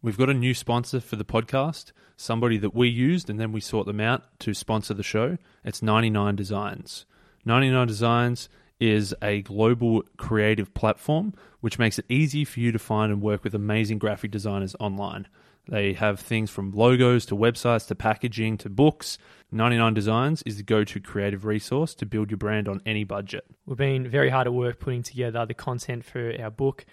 We've got a new sponsor for the podcast, somebody that we used and then we sought them out to sponsor the show. It's 99 Designs. 99 Designs is a global creative platform which makes it easy for you to find and work with amazing graphic designers online. They have things from logos to websites to packaging to books. 99 Designs is the go to creative resource to build your brand on any budget. We've been very hard at work putting together the content for our book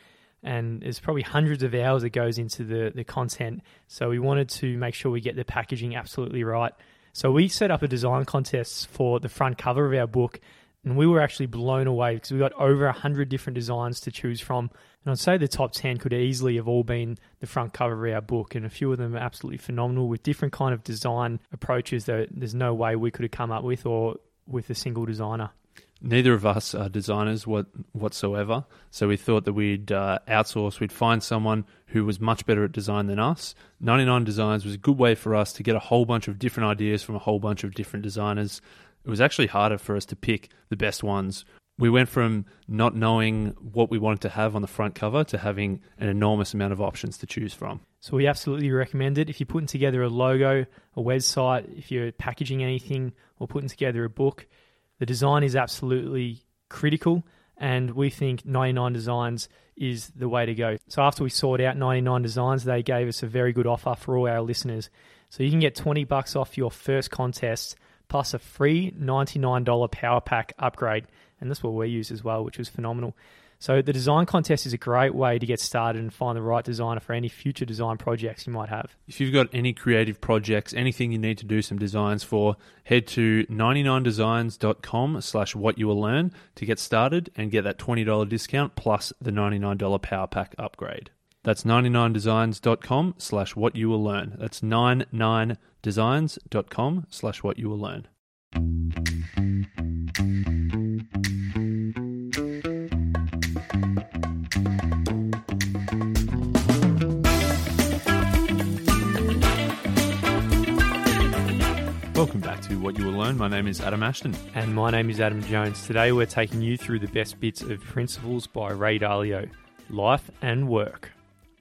and there's probably hundreds of hours that goes into the, the content. So we wanted to make sure we get the packaging absolutely right. So we set up a design contest for the front cover of our book, and we were actually blown away because we got over 100 different designs to choose from. And I'd say the top 10 could easily have all been the front cover of our book, and a few of them are absolutely phenomenal with different kind of design approaches that there's no way we could have come up with or with a single designer. Neither of us are designers what, whatsoever, so we thought that we'd uh, outsource, we'd find someone who was much better at design than us. 99 Designs was a good way for us to get a whole bunch of different ideas from a whole bunch of different designers. It was actually harder for us to pick the best ones. We went from not knowing what we wanted to have on the front cover to having an enormous amount of options to choose from. So we absolutely recommend it. If you're putting together a logo, a website, if you're packaging anything, or putting together a book, the design is absolutely critical, and we think 99 Designs is the way to go. So after we sought out 99 Designs, they gave us a very good offer for all our listeners. So you can get 20 bucks off your first contest plus a free $99 power pack upgrade, and that's what we use as well, which was phenomenal. So the design contest is a great way to get started and find the right designer for any future design projects you might have. If you've got any creative projects, anything you need to do some designs for, head to 99designs.com slash what you will learn to get started and get that $20 discount plus the $99 power pack upgrade. That's 99designs.com slash what you will learn. That's 99designs.com slash what you will learn. Welcome back to What You Will Learn. My name is Adam Ashton. And my name is Adam Jones. Today we're taking you through the best bits of Principles by Ray Dalio Life and Work.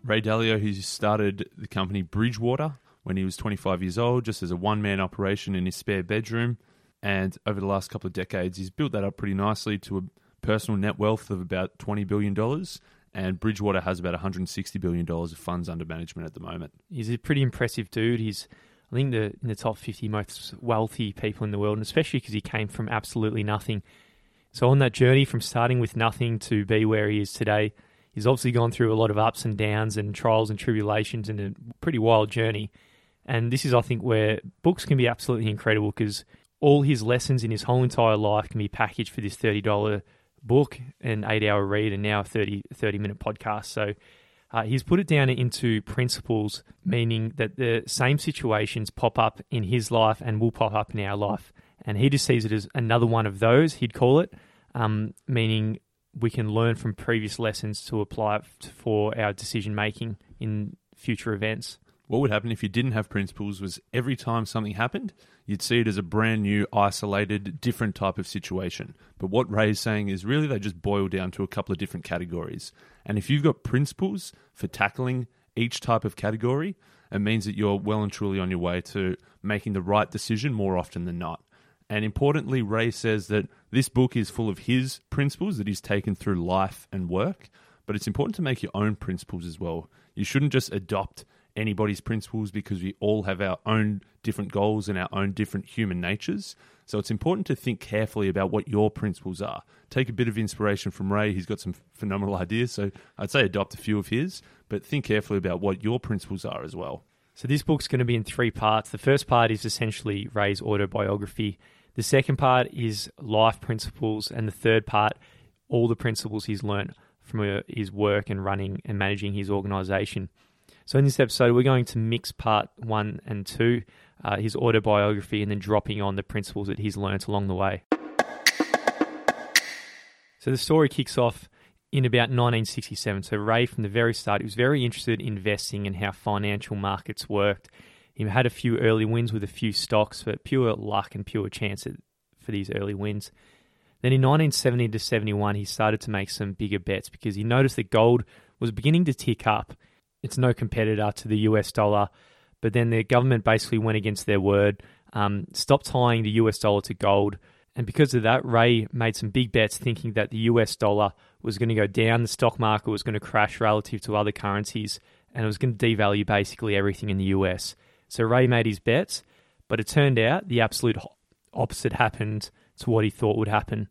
Ray Dalio, he started the company Bridgewater when he was 25 years old, just as a one man operation in his spare bedroom. And over the last couple of decades, he's built that up pretty nicely to a personal net wealth of about $20 billion. And Bridgewater has about $160 billion of funds under management at the moment. He's a pretty impressive dude. He's I think the in the top 50 most wealthy people in the world, and especially because he came from absolutely nothing. So on that journey from starting with nothing to be where he is today, he's obviously gone through a lot of ups and downs and trials and tribulations and a pretty wild journey. And this is, I think, where books can be absolutely incredible because all his lessons in his whole entire life can be packaged for this $30 book, and eight hour read, and now a 30, 30 minute podcast. So uh, he's put it down into principles, meaning that the same situations pop up in his life and will pop up in our life. And he just sees it as another one of those, he'd call it, um, meaning we can learn from previous lessons to apply it for our decision making in future events what would happen if you didn't have principles was every time something happened, you'd see it as a brand new, isolated, different type of situation. But what Ray is saying is really they just boil down to a couple of different categories. And if you've got principles for tackling each type of category, it means that you're well and truly on your way to making the right decision more often than not. And importantly, Ray says that this book is full of his principles that he's taken through life and work, but it's important to make your own principles as well. You shouldn't just adopt anybody's principles because we all have our own different goals and our own different human natures. So it's important to think carefully about what your principles are. Take a bit of inspiration from Ray. He's got some phenomenal ideas. So I'd say adopt a few of his, but think carefully about what your principles are as well. So this book's going to be in three parts. The first part is essentially Ray's autobiography. The second part is life principles. And the third part, all the principles he's learned from uh, his work and running and managing his organization. So in this episode, we're going to mix part one and two, uh, his autobiography, and then dropping on the principles that he's learnt along the way. So the story kicks off in about 1967. So Ray, from the very start, he was very interested in investing and how financial markets worked. He had a few early wins with a few stocks, but pure luck and pure chance for these early wins. Then in 1970 to 71, he started to make some bigger bets because he noticed that gold was beginning to tick up it's no competitor to the US dollar. But then the government basically went against their word, um, stopped tying the US dollar to gold. And because of that, Ray made some big bets thinking that the US dollar was going to go down, the stock market was going to crash relative to other currencies, and it was going to devalue basically everything in the US. So Ray made his bets, but it turned out the absolute opposite happened to what he thought would happen.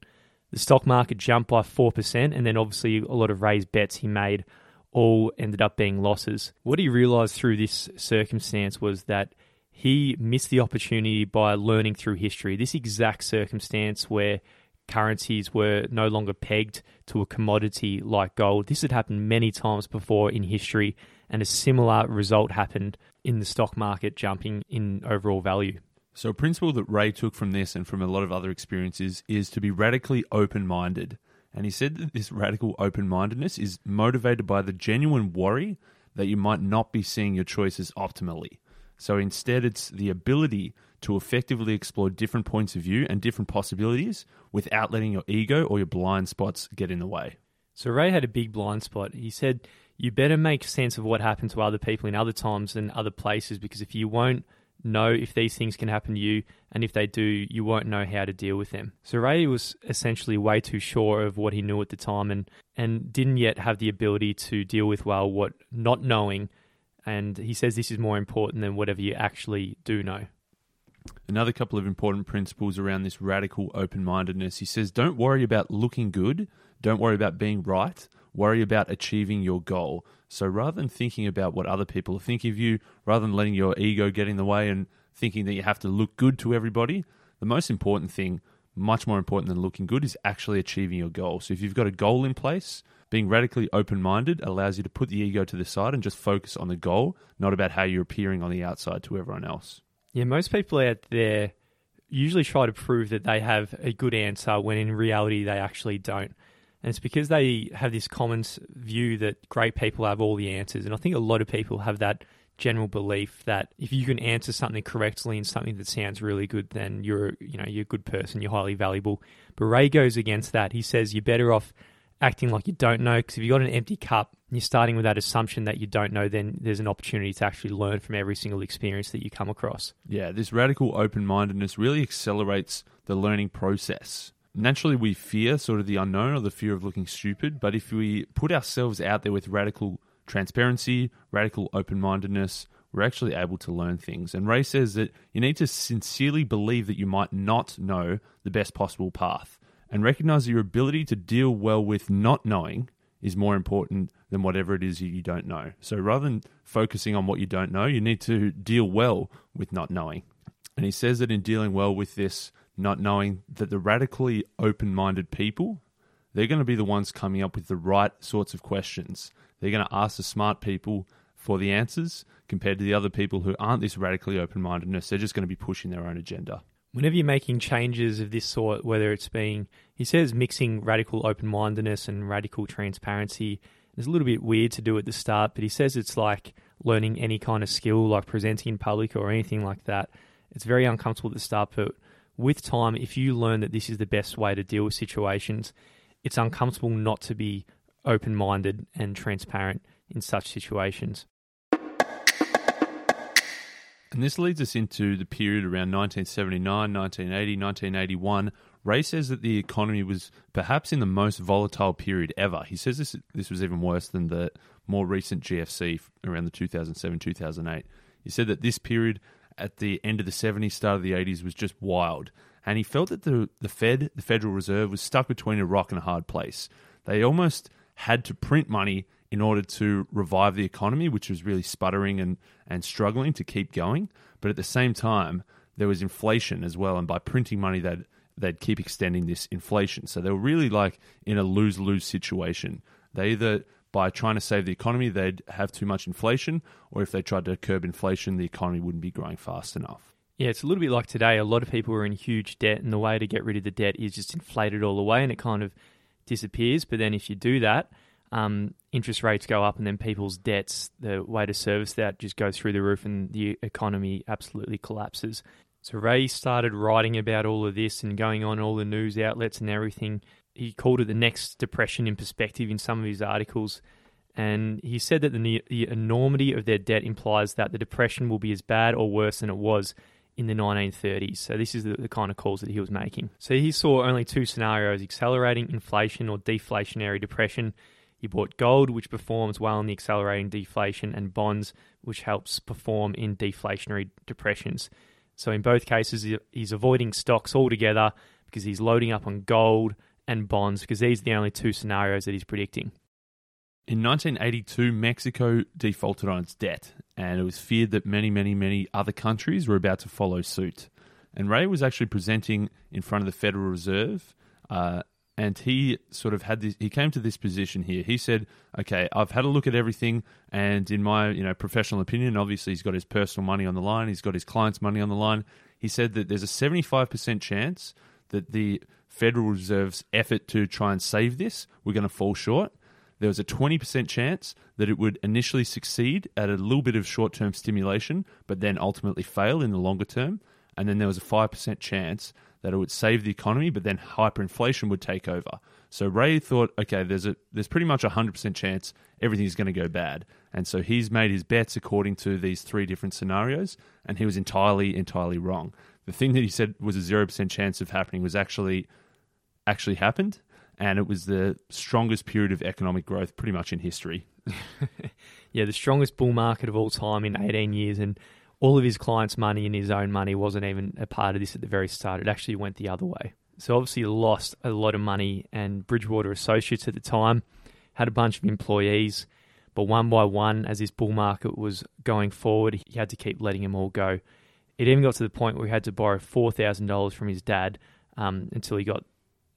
The stock market jumped by 4%, and then obviously a lot of Ray's bets he made all ended up being losses. What he realized through this circumstance was that he missed the opportunity by learning through history. This exact circumstance where currencies were no longer pegged to a commodity like gold. This had happened many times before in history, and a similar result happened in the stock market jumping in overall value. So, a principle that Ray took from this and from a lot of other experiences is to be radically open minded. And he said that this radical open mindedness is motivated by the genuine worry that you might not be seeing your choices optimally. So instead, it's the ability to effectively explore different points of view and different possibilities without letting your ego or your blind spots get in the way. So Ray had a big blind spot. He said, You better make sense of what happened to other people in other times and other places because if you won't know if these things can happen to you, and if they do, you won't know how to deal with them. So Ray was essentially way too sure of what he knew at the time and, and didn't yet have the ability to deal with well what not knowing. And he says this is more important than whatever you actually do know. Another couple of important principles around this radical open mindedness. He says, don't worry about looking good, don't worry about being right, worry about achieving your goal. So rather than thinking about what other people thinking of you, rather than letting your ego get in the way and thinking that you have to look good to everybody, the most important thing, much more important than looking good, is actually achieving your goal. So if you've got a goal in place, being radically open minded allows you to put the ego to the side and just focus on the goal, not about how you're appearing on the outside to everyone else. Yeah, most people out there usually try to prove that they have a good answer when in reality they actually don't. And it's because they have this common view that great people have all the answers. And I think a lot of people have that general belief that if you can answer something correctly and something that sounds really good, then you're you know you're a good person, you're highly valuable. But Ray goes against that. He says you're better off acting like you don't know because if you've got an empty cup and you're starting with that assumption that you don't know, then there's an opportunity to actually learn from every single experience that you come across. Yeah, this radical open mindedness really accelerates the learning process naturally we fear sort of the unknown or the fear of looking stupid. But if we put ourselves out there with radical transparency, radical open mindedness, we're actually able to learn things. And Ray says that you need to sincerely believe that you might not know the best possible path and recognize that your ability to deal well with not knowing is more important than whatever it is you don't know. So rather than focusing on what you don't know, you need to deal well with not knowing. And he says that in dealing well with this not knowing that the radically open minded people, they're going to be the ones coming up with the right sorts of questions. They're going to ask the smart people for the answers compared to the other people who aren't this radically open mindedness. They're just going to be pushing their own agenda. Whenever you're making changes of this sort, whether it's being, he says, mixing radical open mindedness and radical transparency, it's a little bit weird to do at the start, but he says it's like learning any kind of skill, like presenting in public or anything like that. It's very uncomfortable at the start, but with time, if you learn that this is the best way to deal with situations, it's uncomfortable not to be open minded and transparent in such situations. And this leads us into the period around 1979, 1980, 1981. Ray says that the economy was perhaps in the most volatile period ever. He says this this was even worse than the more recent GFC around the 2007 2008. He said that this period at the end of the 70s, start of the 80s was just wild. And he felt that the, the Fed, the Federal Reserve, was stuck between a rock and a hard place. They almost had to print money in order to revive the economy, which was really sputtering and, and struggling to keep going. But at the same time, there was inflation as well. And by printing money, they'd, they'd keep extending this inflation. So they were really like in a lose lose situation. They either by trying to save the economy, they'd have too much inflation, or if they tried to curb inflation, the economy wouldn't be growing fast enough. Yeah, it's a little bit like today. A lot of people are in huge debt, and the way to get rid of the debt is just inflate it all away, and it kind of disappears. But then if you do that, um, interest rates go up, and then people's debts, the way to service that, just goes through the roof, and the economy absolutely collapses. So Ray started writing about all of this and going on all the news outlets and everything he called it the next depression in perspective in some of his articles. And he said that the, the enormity of their debt implies that the depression will be as bad or worse than it was in the 1930s. So this is the, the, kind of calls that he was making. So he saw only two scenarios: accelerating inflation or deflationary depression. He bought gold, which performs well in the accelerating deflation, and bonds, which helps perform in deflationary depressions. So in both cases, he's avoiding stocks altogether because he's loading up on gold and bonds because these are the only two scenarios that he's predicting. In 1982, Mexico defaulted on its debt, and it was feared that many, many, many other countries were about to follow suit. And Ray was actually presenting in front of the Federal Reserve, uh, and he sort of had this. He came to this position here. He said, "Okay, I've had a look at everything, and in my you know professional opinion, obviously he's got his personal money on the line, he's got his clients' money on the line. He said that there's a 75% chance that the Federal Reserve's effort to try and save this we're going to fall short." there was a 20% chance that it would initially succeed at a little bit of short term stimulation, but then ultimately fail in the longer term. And then there was a 5% chance that it would save the economy, but then hyperinflation would take over. So Ray thought, okay, there's a there's pretty much a hundred percent chance everything's going to go bad, and so he's made his bets according to these three different scenarios, and he was entirely entirely wrong. The thing that he said was a zero percent chance of happening was actually actually happened, and it was the strongest period of economic growth pretty much in history. yeah, the strongest bull market of all time in 18 years, and all of his clients' money and his own money wasn't even a part of this at the very start. It actually went the other way. So obviously, lost a lot of money, and Bridgewater Associates at the time had a bunch of employees, but one by one, as this bull market was going forward, he had to keep letting them all go. It even got to the point where he had to borrow four thousand dollars from his dad um, until he got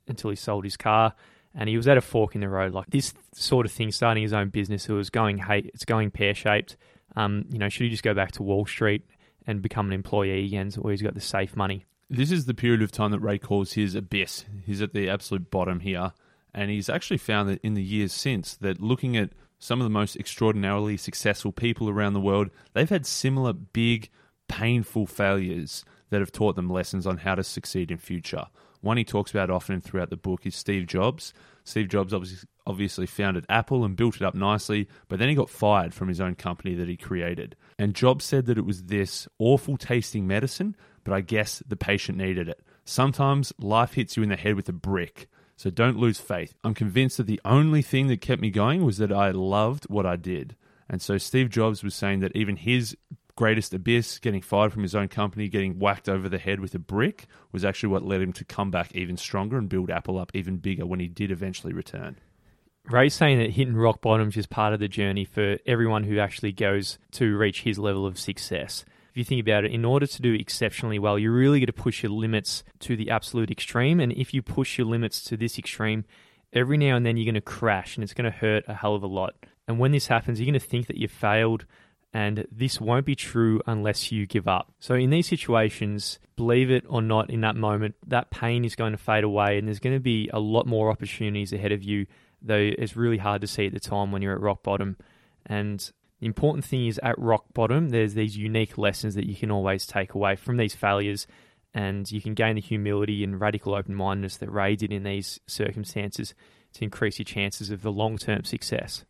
until he sold his car. And he was at a fork in the road, like this sort of thing, starting his own business. It was going, hey, it's going pear shaped. Um, you know, should he just go back to Wall Street and become an employee again, where he's got the safe money? This is the period of time that Ray calls his abyss. He's at the absolute bottom here, and he's actually found that in the years since that looking at some of the most extraordinarily successful people around the world, they've had similar big, painful failures that have taught them lessons on how to succeed in future. One he talks about often throughout the book is Steve Jobs. Steve Jobs obviously, obviously founded Apple and built it up nicely, but then he got fired from his own company that he created. And Jobs said that it was this awful tasting medicine, but I guess the patient needed it. Sometimes life hits you in the head with a brick. So don't lose faith. I'm convinced that the only thing that kept me going was that I loved what I did. And so Steve Jobs was saying that even his greatest abyss, getting fired from his own company, getting whacked over the head with a brick, was actually what led him to come back even stronger and build Apple up even bigger when he did eventually return. Ray's saying that hitting rock bottom is part of the journey for everyone who actually goes to reach his level of success. If you think about it, in order to do exceptionally well, you're really going to push your limits to the absolute extreme. And if you push your limits to this extreme, every now and then you're going to crash and it's going to hurt a hell of a lot. And when this happens, you're going to think that you've failed and this won't be true unless you give up. So, in these situations, believe it or not, in that moment, that pain is going to fade away, and there's going to be a lot more opportunities ahead of you, though it's really hard to see at the time when you're at rock bottom. And the important thing is at rock bottom, there's these unique lessons that you can always take away from these failures, and you can gain the humility and radical open mindedness that Ray did in these circumstances to increase your chances of the long term success.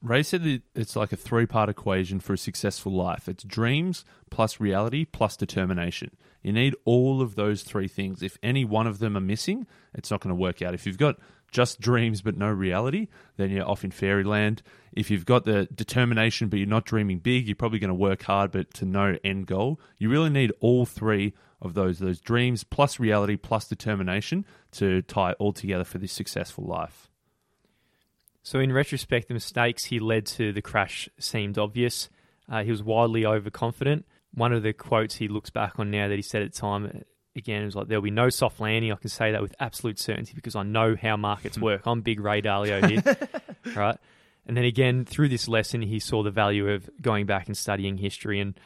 Ray said that it's like a three part equation for a successful life it's dreams plus reality plus determination. You need all of those three things. If any one of them are missing, it's not going to work out. If you've got just dreams but no reality, then you're off in fairyland. If you've got the determination but you're not dreaming big, you're probably going to work hard but to no end goal. You really need all three of those those dreams plus reality plus determination to tie all together for this successful life. So, in retrospect, the mistakes he led to the crash seemed obvious. Uh, he was wildly overconfident. One of the quotes he looks back on now that he said at the time, again, was like, There'll be no soft landing. I can say that with absolute certainty because I know how markets work. I'm big Ray Dalio here. right. And then again, through this lesson, he saw the value of going back and studying history. And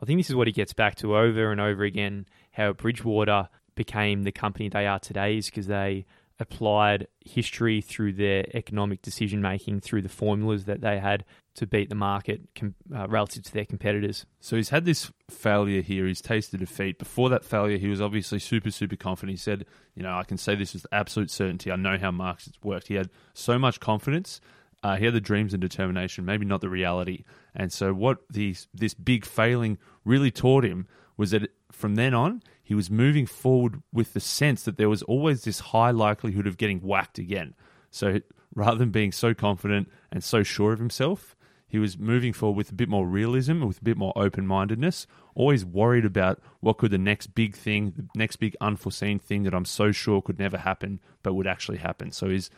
I think this is what he gets back to over and over again how Bridgewater became the company they are today is because they applied history through their economic decision making through the formulas that they had to beat the market com- uh, relative to their competitors. So he's had this failure here. He's tasted defeat. Before that failure, he was obviously super, super confident. He said, "You know, I can say this with absolute certainty. I know how markets worked." He had so much confidence Uh, he had the dreams and determination, maybe not the reality. And so, what these, this big failing really taught him was that from then on, he was moving forward with the sense that there was always this high likelihood of getting whacked again. So, rather than being so confident and so sure of himself, he was moving forward with a bit more realism, with a bit more open mindedness, always worried about what could the next big thing, the next big unforeseen thing that I'm so sure could never happen, but would actually happen. So he's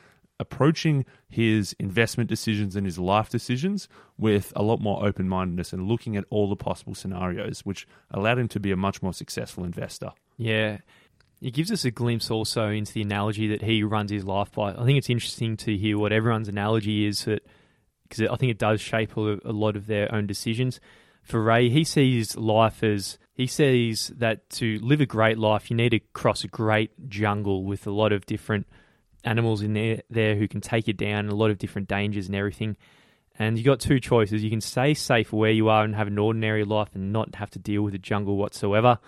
approaching his investment decisions and his life decisions with a lot more open mindedness and looking at all the possible scenarios, which allowed him to be a much more successful investor. Yeah. It gives us a glimpse also into the analogy that he runs his life by. I think it's interesting to hear what everyone's analogy is that because I think it does shape a, a lot of their own decisions. For Ray, he sees life as he sees that to live a great life, you need to cross a great jungle with a lot of different animals in there, there who can take you down, a lot of different dangers and everything. And you got two choices. You can stay safe where you are and have an ordinary life and not have to deal with the jungle whatsoever.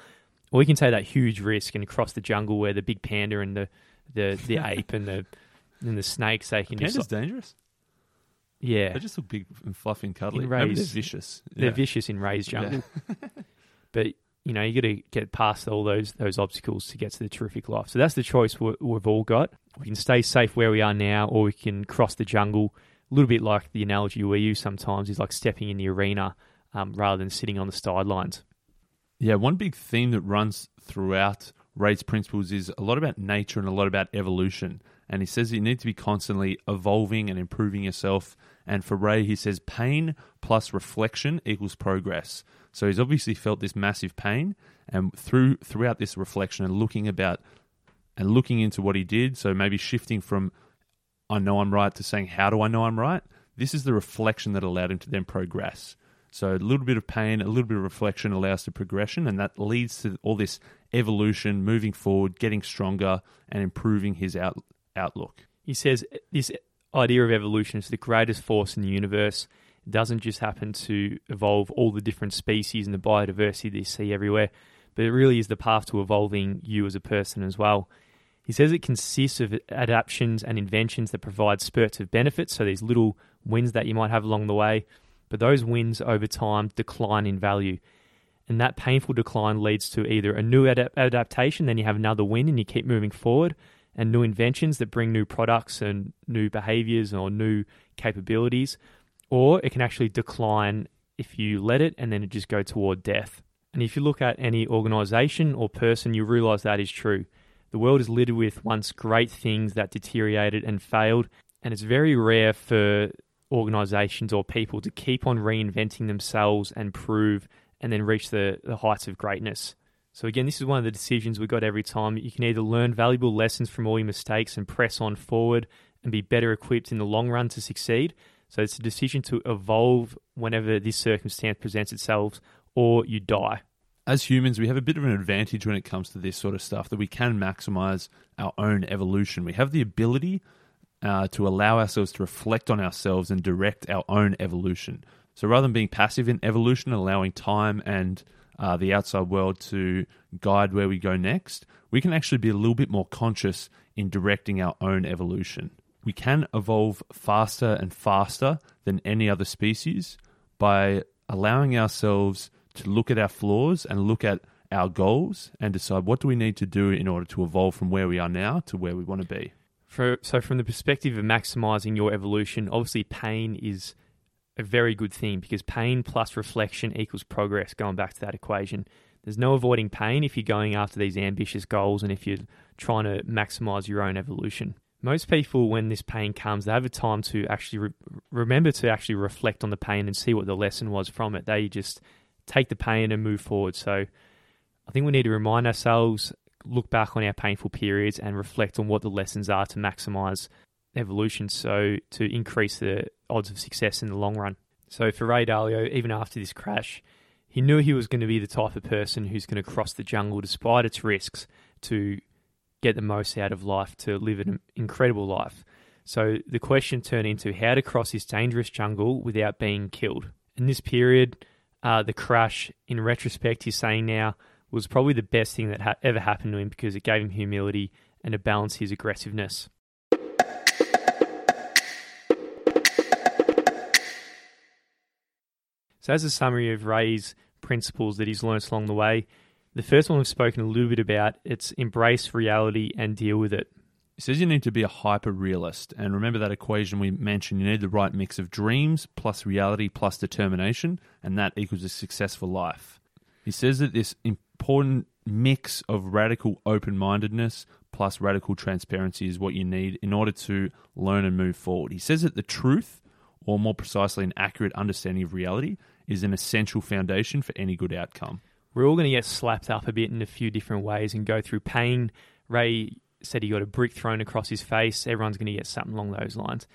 Or you can take that huge risk and cross the jungle where the big panda and the, the, the ape and the and the snakes they can Panda's just dangerous. yeah They just look big and fluffy and cuddly. In Ray's- they're vicious. they're Yeah. vicious in Ray's jungle. but you know, you got to get past all those those obstacles to get to the terrific life. So that's the choice we've all got. We can stay safe where we are now, or we can cross the jungle. A little bit like the analogy we use sometimes is like stepping in the arena um, rather than sitting on the sidelines. Yeah, one big theme that runs throughout Ray's principles is a lot about nature and a lot about evolution. And he says you need to be constantly evolving and improving yourself. And for Ray, he says pain plus reflection equals progress. So he's obviously felt this massive pain, and through throughout this reflection and looking about and looking into what he did, so maybe shifting from I know I'm right to saying how do I know I'm right. This is the reflection that allowed him to then progress. So a little bit of pain, a little bit of reflection allows to progression, and that leads to all this evolution, moving forward, getting stronger, and improving his out, outlook. He says this idea of evolution is the greatest force in the universe. It doesn't just happen to evolve all the different species and the biodiversity that you see everywhere, but it really is the path to evolving you as a person as well. He says it consists of adaptations and inventions that provide spurts of benefits, so these little wins that you might have along the way, but those wins over time decline in value. And that painful decline leads to either a new adap- adaptation, then you have another win and you keep moving forward, and new inventions that bring new products and new behaviors or new capabilities, or it can actually decline if you let it and then it just go toward death. And if you look at any organization or person, you realize that is true. The world is littered with once great things that deteriorated and failed, and it's very rare for organizations or people to keep on reinventing themselves and prove and then reach the, the heights of greatness. So, again, this is one of the decisions we got every time. You can either learn valuable lessons from all your mistakes and press on forward and be better equipped in the long run to succeed. So, it's a decision to evolve whenever this circumstance presents itself, or you die. As humans, we have a bit of an advantage when it comes to this sort of stuff that we can maximize our own evolution. We have the ability uh, to allow ourselves to reflect on ourselves and direct our own evolution. So rather than being passive in evolution, allowing time and uh, the outside world to guide where we go next, we can actually be a little bit more conscious in directing our own evolution. We can evolve faster and faster than any other species by allowing ourselves to look at our flaws and look at our goals and decide what do we need to do in order to evolve from where we are now to where we want to be. For, so, from the perspective of maximizing your evolution, obviously pain is a very good thing because pain plus reflection equals progress, going back to that equation. There's no avoiding pain if you're going after these ambitious goals and if you're trying to maximize your own evolution. Most people, when this pain comes, they have a time to actually re- remember to actually reflect on the pain and see what the lesson was from it. They just take the pain and move forward. So I think we need to remind ourselves, look back on our painful periods and reflect on what the lessons are to maximize evolution so to increase the odds of success in the long run. So for Ray Dalio, even after this crash, he knew he was going to be the type of person who's going to cross the jungle despite its risks to get the most out of life, to live an incredible life. So the question turned into how to cross this dangerous jungle without being killed. In this period, uh, the crash, in retrospect, he's saying now was probably the best thing that ha- ever happened to him because it gave him humility and to balance his aggressiveness. So, as a summary of Ray's principles that he's learned along the way, the first one we've spoken a little bit about, it's embrace reality and deal with it. He says you need to be a hyper realist. And remember that equation we mentioned you need the right mix of dreams plus reality plus determination, and that equals a successful life. He says that this important mix of radical open mindedness plus radical transparency is what you need in order to learn and move forward. He says that the truth, or more precisely, an accurate understanding of reality, is an essential foundation for any good outcome. We're all going to get slapped up a bit in a few different ways and go through pain. Ray said he got a brick thrown across his face. Everyone's going to get something along those lines.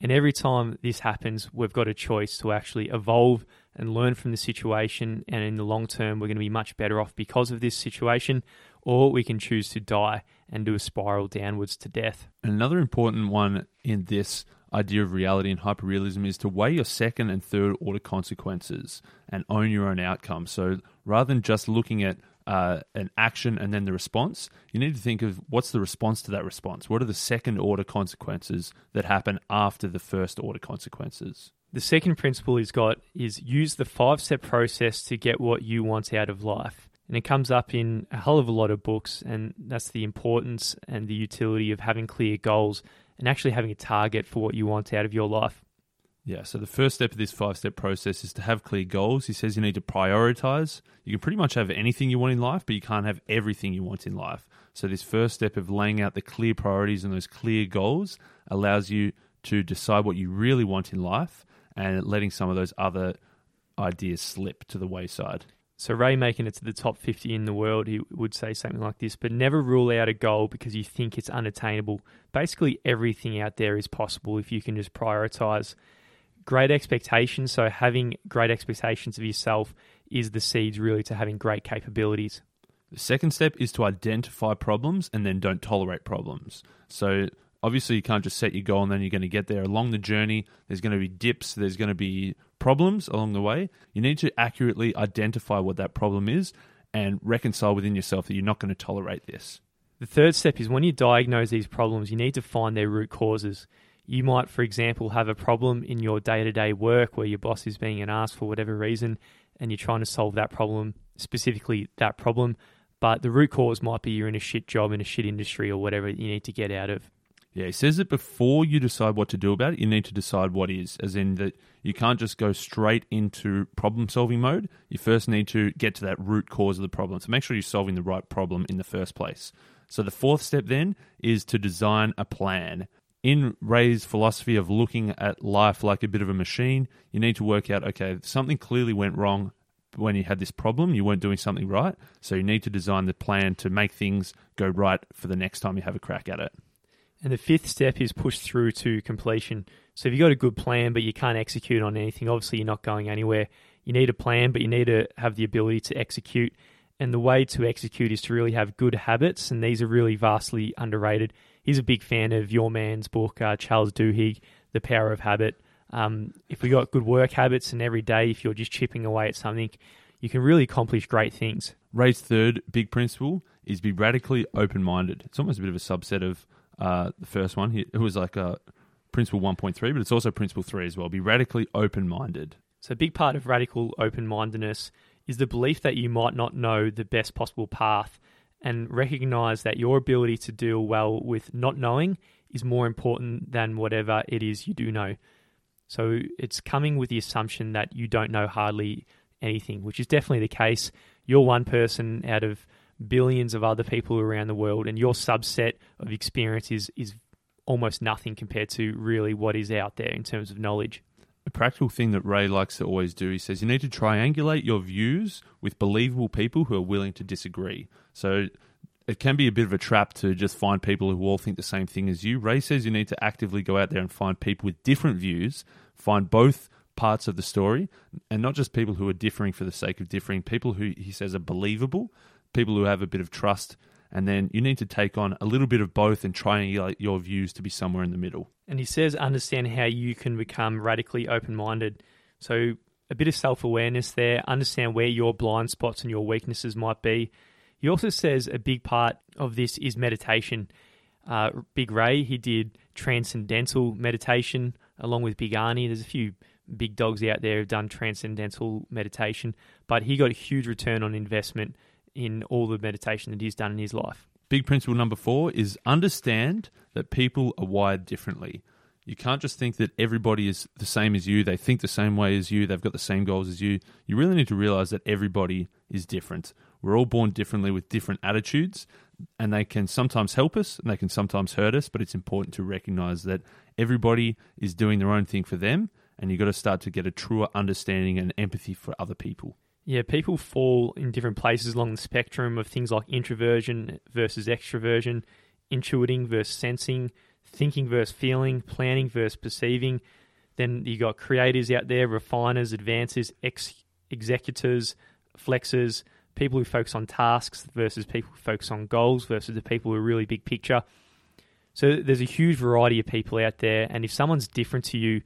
And every time this happens, we've got a choice to actually evolve and learn from the situation. And in the long term, we're going to be much better off because of this situation. Or we can choose to die and do a spiral downwards to death. Another important one in this idea of reality and hyperrealism is to weigh your second and third order consequences and own your own outcome. So rather than just looking at uh, an action and then the response, you need to think of what's the response to that response. What are the second order consequences that happen after the first order consequences? The second principle he's got is use the five step process to get what you want out of life. And it comes up in a hell of a lot of books, and that's the importance and the utility of having clear goals and actually having a target for what you want out of your life. Yeah, so the first step of this five step process is to have clear goals. He says you need to prioritize. You can pretty much have anything you want in life, but you can't have everything you want in life. So, this first step of laying out the clear priorities and those clear goals allows you to decide what you really want in life and letting some of those other ideas slip to the wayside. So, Ray making it to the top 50 in the world, he would say something like this, but never rule out a goal because you think it's unattainable. Basically, everything out there is possible if you can just prioritize great expectations. So, having great expectations of yourself is the seeds really to having great capabilities. The second step is to identify problems and then don't tolerate problems. So, obviously, you can't just set your goal and then you're going to get there. Along the journey, there's going to be dips, there's going to be problems along the way. You need to accurately identify what that problem is and reconcile within yourself that you're not going to tolerate this. The third step is when you diagnose these problems, you need to find their root causes. You might, for example, have a problem in your day to day work where your boss is being an ass for whatever reason, and you're trying to solve that problem, specifically that problem. But the root cause might be you're in a shit job in a shit industry or whatever you need to get out of. Yeah, he says that before you decide what to do about it, you need to decide what is, as in that you can't just go straight into problem solving mode. You first need to get to that root cause of the problem. So make sure you're solving the right problem in the first place. So the fourth step then is to design a plan in Ray's philosophy of looking at life like a bit of a machine, you need to work out okay, something clearly went wrong when you had this problem, you weren't doing something right. So you need to design the plan to make things go right for the next time you have a crack at it. And the fifth step is push through to completion. So if you've got a good plan but you can't execute on anything, obviously you're not going anywhere. You need a plan, but you need to have the ability to execute. And the way to execute is to really have good habits, and these are really vastly underrated he's a big fan of your man's book, uh, Charles Duhigg, The Power of Habit. Um, if we got good work habits and every day, if you're just chipping away at something, you can really accomplish great things. Ray's third big principle is be radically open minded. It's almost a bit of a subset of uh, the first one. It was like a principle 1.3, but it's also principle 3 as well. Be radically open minded. So, a big part of radical open mindedness is the belief that you might not know the best possible path and recognize that your ability to deal well with not knowing is more important than whatever it is you do know. So it's coming with the assumption that you don't know hardly anything, which is definitely the case. You're one person out of billions of other people around the world, and your subset of experience is, is almost nothing compared to really what is out there in terms of knowledge a practical thing that Ray likes to always do. He says you need to triangulate your views with believable people who are willing to disagree. So it can be a bit of a trap to just find people who all think the same thing as you. Ray says you need to actively go out there and find people with different views, find both parts of the story, and not just people who are differing for the sake of differing, people who he says are believable, people who have a bit of trust and then you need to take on a little bit of both and triangulate your views to be somewhere in the middle. And he says, understand how you can become radically open minded. So, a bit of self awareness there, understand where your blind spots and your weaknesses might be. He also says a big part of this is meditation. Uh, Big Ray, he did transcendental meditation along with Big Arnie. There's a few big dogs out there who've done transcendental meditation, but he got a huge return on investment in all the meditation that he's done in his life. Big principle number four is understand that people are wired differently. You can't just think that everybody is the same as you, they think the same way as you, they've got the same goals as you. You really need to realize that everybody is different. We're all born differently with different attitudes, and they can sometimes help us and they can sometimes hurt us, but it's important to recognize that everybody is doing their own thing for them, and you've got to start to get a truer understanding and empathy for other people. Yeah, people fall in different places along the spectrum of things like introversion versus extroversion, intuiting versus sensing, thinking versus feeling, planning versus perceiving. Then you got creators out there, refiners, advancers, ex- executors, flexers, people who focus on tasks versus people who focus on goals versus the people who are really big picture. So there's a huge variety of people out there, and if someone's different to you,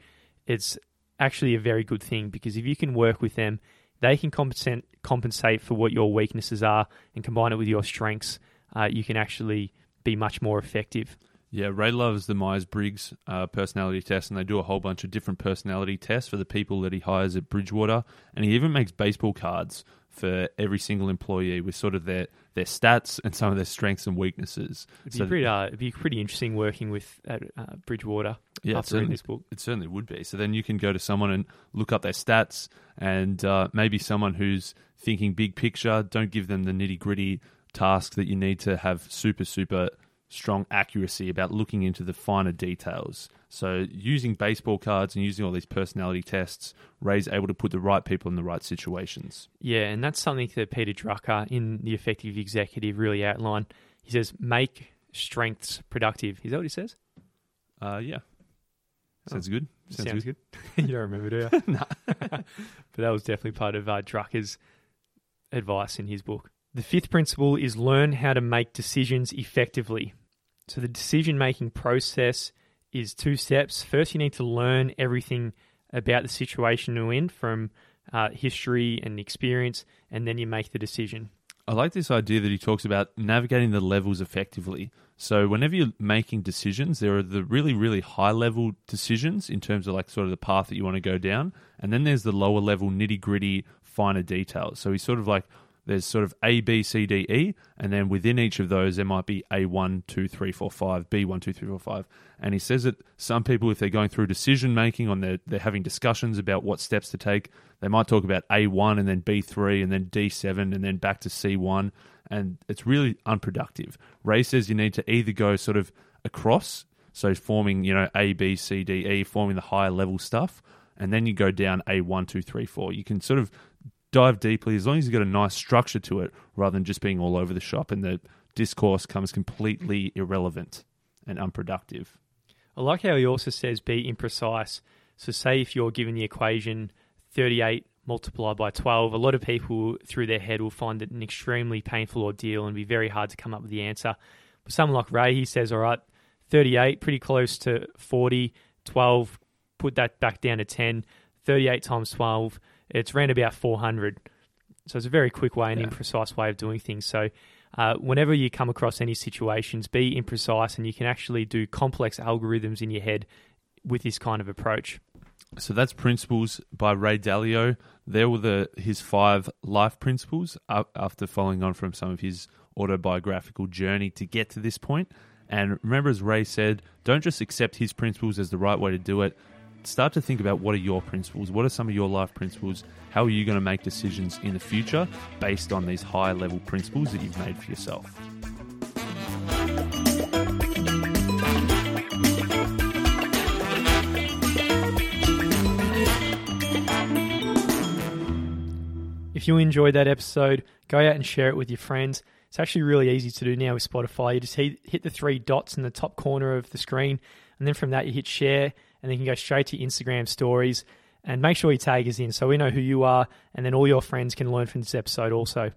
it's actually a very good thing because if you can work with them, they can compensate compensate for what your weaknesses are and combine it with your strengths. Uh, you can actually be much more effective. Yeah, Ray loves the Myers Briggs uh, personality test, and they do a whole bunch of different personality tests for the people that he hires at Bridgewater. And he even makes baseball cards for every single employee with sort of their, their stats and some of their strengths and weaknesses. It'd be, so, pretty, uh, it'd be pretty interesting working with at uh, Bridgewater yeah, after reading this book. It certainly would be. So then you can go to someone and look up their stats, and uh, maybe someone who's thinking big picture. Don't give them the nitty gritty task that you need to have super super strong accuracy about looking into the finer details. So, using baseball cards and using all these personality tests, Ray's able to put the right people in the right situations. Yeah, and that's something that Peter Drucker in The Effective Executive really outlined. He says, make strengths productive. Is that what he says? Uh, yeah. Sounds oh, good. Sounds, sounds good. good. you don't remember, do you? no. but that was definitely part of uh, Drucker's advice in his book. The fifth principle is learn how to make decisions effectively. So the decision making process is two steps. First, you need to learn everything about the situation you're in from uh, history and experience, and then you make the decision. I like this idea that he talks about navigating the levels effectively. So, whenever you're making decisions, there are the really, really high level decisions in terms of like sort of the path that you want to go down. And then there's the lower level, nitty gritty, finer details. So, he's sort of like there's sort of A, B, C, D, E, and then within each of those, there might be A1, 2, 3, 4, 5, B1, 2, 3, 4, 5. And he says that some people, if they're going through decision making, on their, they're having discussions about what steps to take, they might talk about A1 and then B3 and then D7 and then back to C1. And it's really unproductive. Ray says you need to either go sort of across, so forming, you know, A, B, C, D, E, forming the higher level stuff, and then you go down A1, 2, 3, 4. You can sort of dive deeply as long as you've got a nice structure to it rather than just being all over the shop and the discourse comes completely irrelevant and unproductive. I like how he also says be imprecise. So, say if you're given the equation 38 multiplied by 12, a lot of people through their head will find it an extremely painful ordeal and be very hard to come up with the answer. But someone like Ray, he says, all right, 38, pretty close to 40, 12, put that back down to 10, 38 times 12, it's around about 400. So it's a very quick way and yeah. imprecise way of doing things. So uh, whenever you come across any situations, be imprecise and you can actually do complex algorithms in your head with this kind of approach. So that's Principles by Ray Dalio. There were the his five life principles after following on from some of his autobiographical journey to get to this point. And remember, as Ray said, don't just accept his principles as the right way to do it start to think about what are your principles, what are some of your life principles, how are you going to make decisions in the future based on these high level principles that you've made for yourself. If you enjoyed that episode, go out and share it with your friends. It's actually really easy to do now with Spotify. You just hit, hit the three dots in the top corner of the screen, and then from that, you hit share and then you can go straight to Instagram stories and make sure you tag us in so we know who you are and then all your friends can learn from this episode also.